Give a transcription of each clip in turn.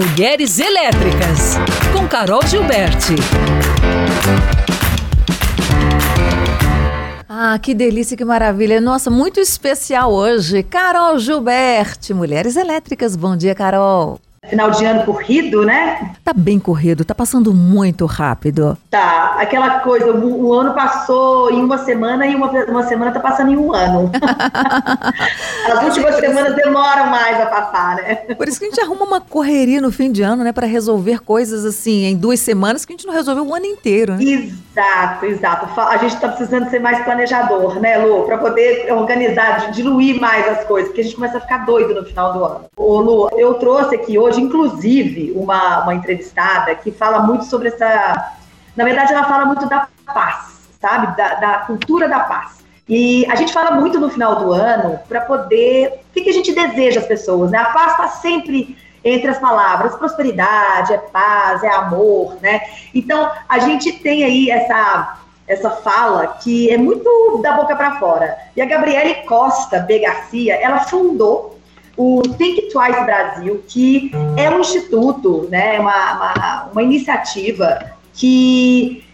Mulheres Elétricas, com Carol Gilberti. Ah, que delícia, que maravilha. Nossa, muito especial hoje. Carol Gilberti, Mulheres Elétricas. Bom dia, Carol. Final de ano corrido, né? Tá bem corrido, tá passando muito rápido. Tá, aquela coisa, o, o ano passou em uma semana e uma, uma semana tá passando em um ano. As últimas semanas demoram mais a passar, né? Por isso que a gente arruma uma correria no fim de ano, né? Para resolver coisas assim em duas semanas que a gente não resolveu o ano inteiro. Né? Exato, exato. A gente tá precisando ser mais planejador, né, Lu? Para poder organizar, diluir mais as coisas, porque a gente começa a ficar doido no final do ano. Ô, Lu, eu trouxe aqui hoje inclusive, uma, uma entrevistada que fala muito sobre essa. Na verdade, ela fala muito da paz, sabe? Da, da cultura da paz. E a gente fala muito no final do ano para poder. O que, que a gente deseja às pessoas, né? A paz está sempre entre as palavras prosperidade, é paz, é amor, né? Então, a gente tem aí essa essa fala que é muito da boca para fora. E a Gabriele Costa B. Garcia, ela fundou o Think Twice Brasil, que é um instituto, né, uma, uma, uma iniciativa que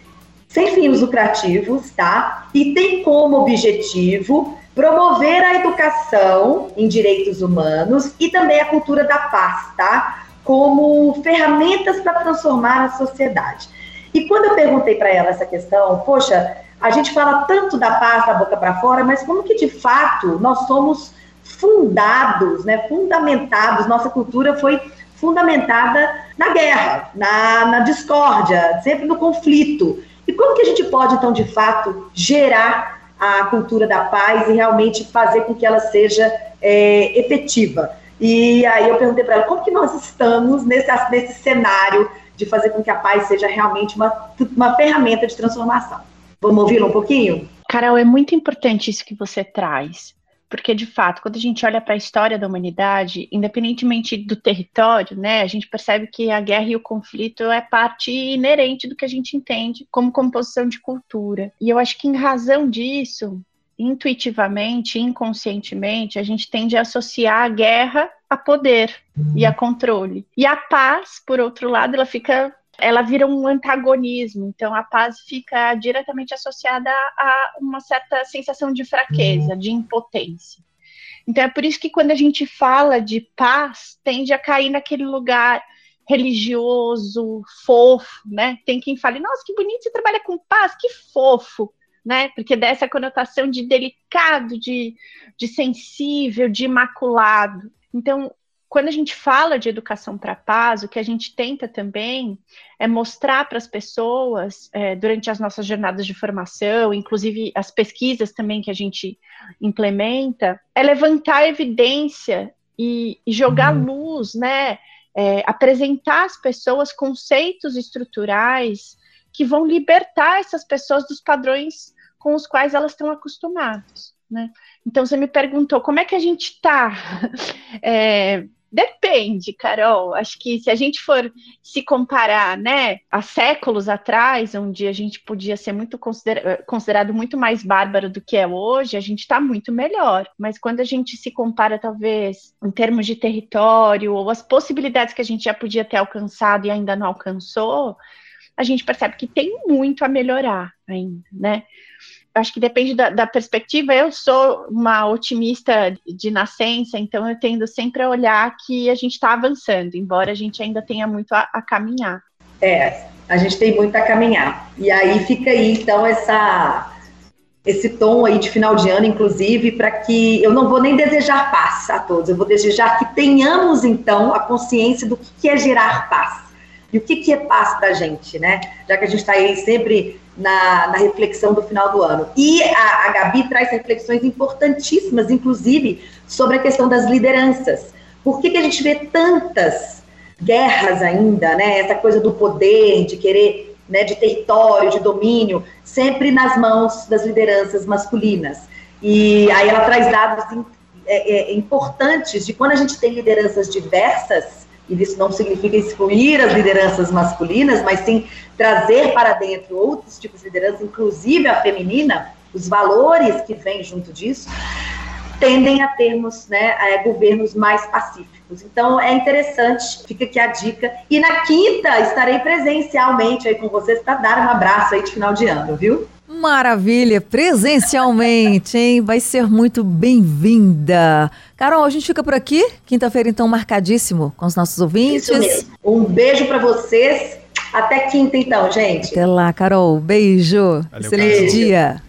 sem fins lucrativos, tá? E tem como objetivo promover a educação em direitos humanos e também a cultura da paz, tá? Como ferramentas para transformar a sociedade. E quando eu perguntei para ela essa questão, poxa, a gente fala tanto da paz da boca para fora, mas como que de fato nós somos fundados, né, fundamentados, nossa cultura foi fundamentada na guerra, na, na discórdia, sempre no conflito. E como que a gente pode, então, de fato, gerar a cultura da paz e realmente fazer com que ela seja é, efetiva? E aí eu perguntei para ela, como que nós estamos nesse, nesse cenário de fazer com que a paz seja realmente uma, uma ferramenta de transformação? Vamos ouvi-la um pouquinho? Carol, é muito importante isso que você traz, porque de fato, quando a gente olha para a história da humanidade, independentemente do território, né, a gente percebe que a guerra e o conflito é parte inerente do que a gente entende como composição de cultura. E eu acho que em razão disso, intuitivamente, inconscientemente, a gente tende a associar a guerra a poder e a controle. E a paz, por outro lado, ela fica ela vira um antagonismo. Então, a paz fica diretamente associada a uma certa sensação de fraqueza, de impotência. Então, é por isso que quando a gente fala de paz, tende a cair naquele lugar religioso, fofo, né? Tem quem fale, nossa, que bonito você trabalha com paz, que fofo, né? Porque dessa conotação de delicado, de, de sensível, de imaculado. Então, quando a gente fala de educação para a paz, o que a gente tenta também é mostrar para as pessoas, é, durante as nossas jornadas de formação, inclusive as pesquisas também que a gente implementa, é levantar evidência e, e jogar uhum. luz, né? É, apresentar às pessoas conceitos estruturais que vão libertar essas pessoas dos padrões com os quais elas estão acostumadas. Né? Então, você me perguntou como é que a gente está é, Depende, Carol. Acho que se a gente for se comparar, né, há séculos atrás, onde a gente podia ser muito considera considerado muito mais bárbaro do que é hoje, a gente está muito melhor. Mas quando a gente se compara, talvez, em termos de território ou as possibilidades que a gente já podia ter alcançado e ainda não alcançou, a gente percebe que tem muito a melhorar ainda, né? acho que depende da, da, perspectiva. Eu sou uma otimista de nascença, então eu tendo sempre a olhar que a gente está avançando, embora a gente ainda tenha muito a, a, caminhar. É, a gente tem muito a caminhar. E aí fica aí, então, essa esse tom aí de final de ano, inclusive, para que eu não vou nem desejar paz a todos, eu vou desejar que tenhamos, então, a consciência do que é gerar paz. O que, que é paz da gente, né? Já que a gente está aí sempre na, na, reflexão do final do ano. E a, a Gabi traz reflexões importantíssimas, inclusive, sobre a questão das lideranças. Por que, que a gente vê tantas guerras ainda, né? Essa coisa do poder, de querer, né, de território, de domínio, sempre nas mãos das lideranças masculinas. E aí ela traz dados é, é, importantes de quando a gente tem lideranças diversas, e isso não significa excluir as lideranças masculinas, mas sim trazer para dentro outros tipos de liderança, inclusive a feminina, os valores que vêm junto disso. tendem a termos né, é, governos mais pacíficos. Então é interessante, fica aqui a dica. E na quinta estarei presencialmente aí com vocês para dar um abraço aí de final de ano, viu? Maravilha, presencialmente, hein? Vai ser muito bem-vinda. Carol, a gente fica por aqui. Quinta-feira, então, marcadíssimo com os nossos ouvintes. Isso mesmo. Um beijo para vocês. Até quinta, então, gente. Até lá, Carol. Beijo. Valeu, Excelente Carol. dia.